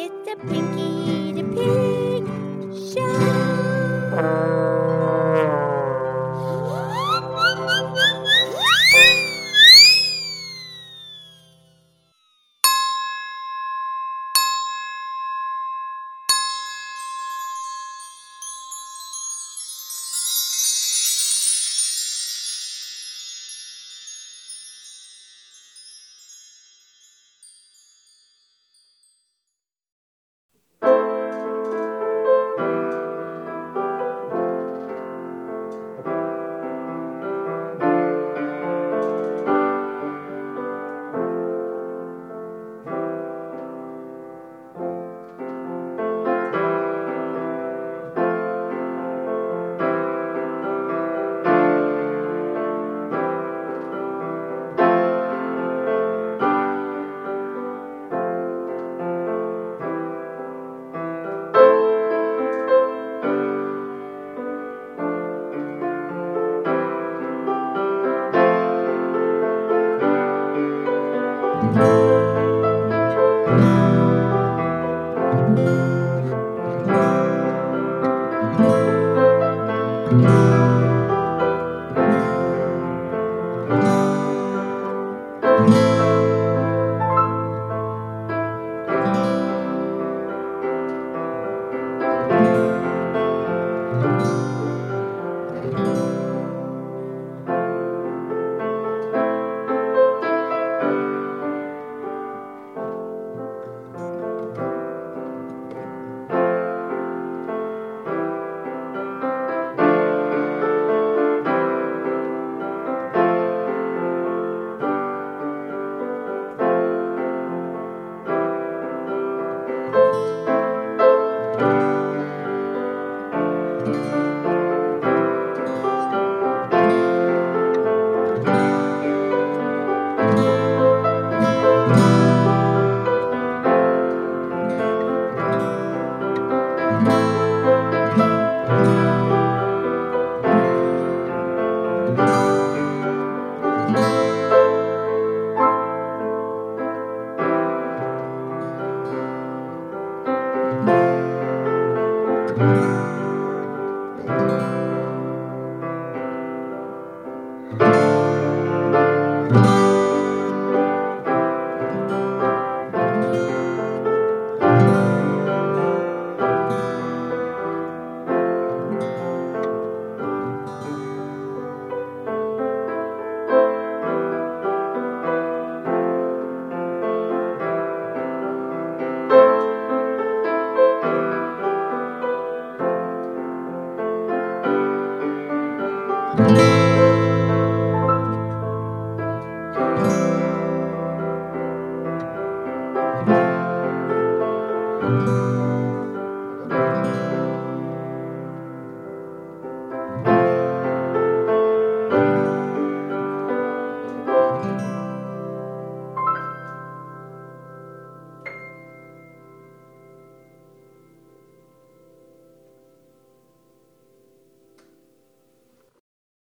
It's a Pinky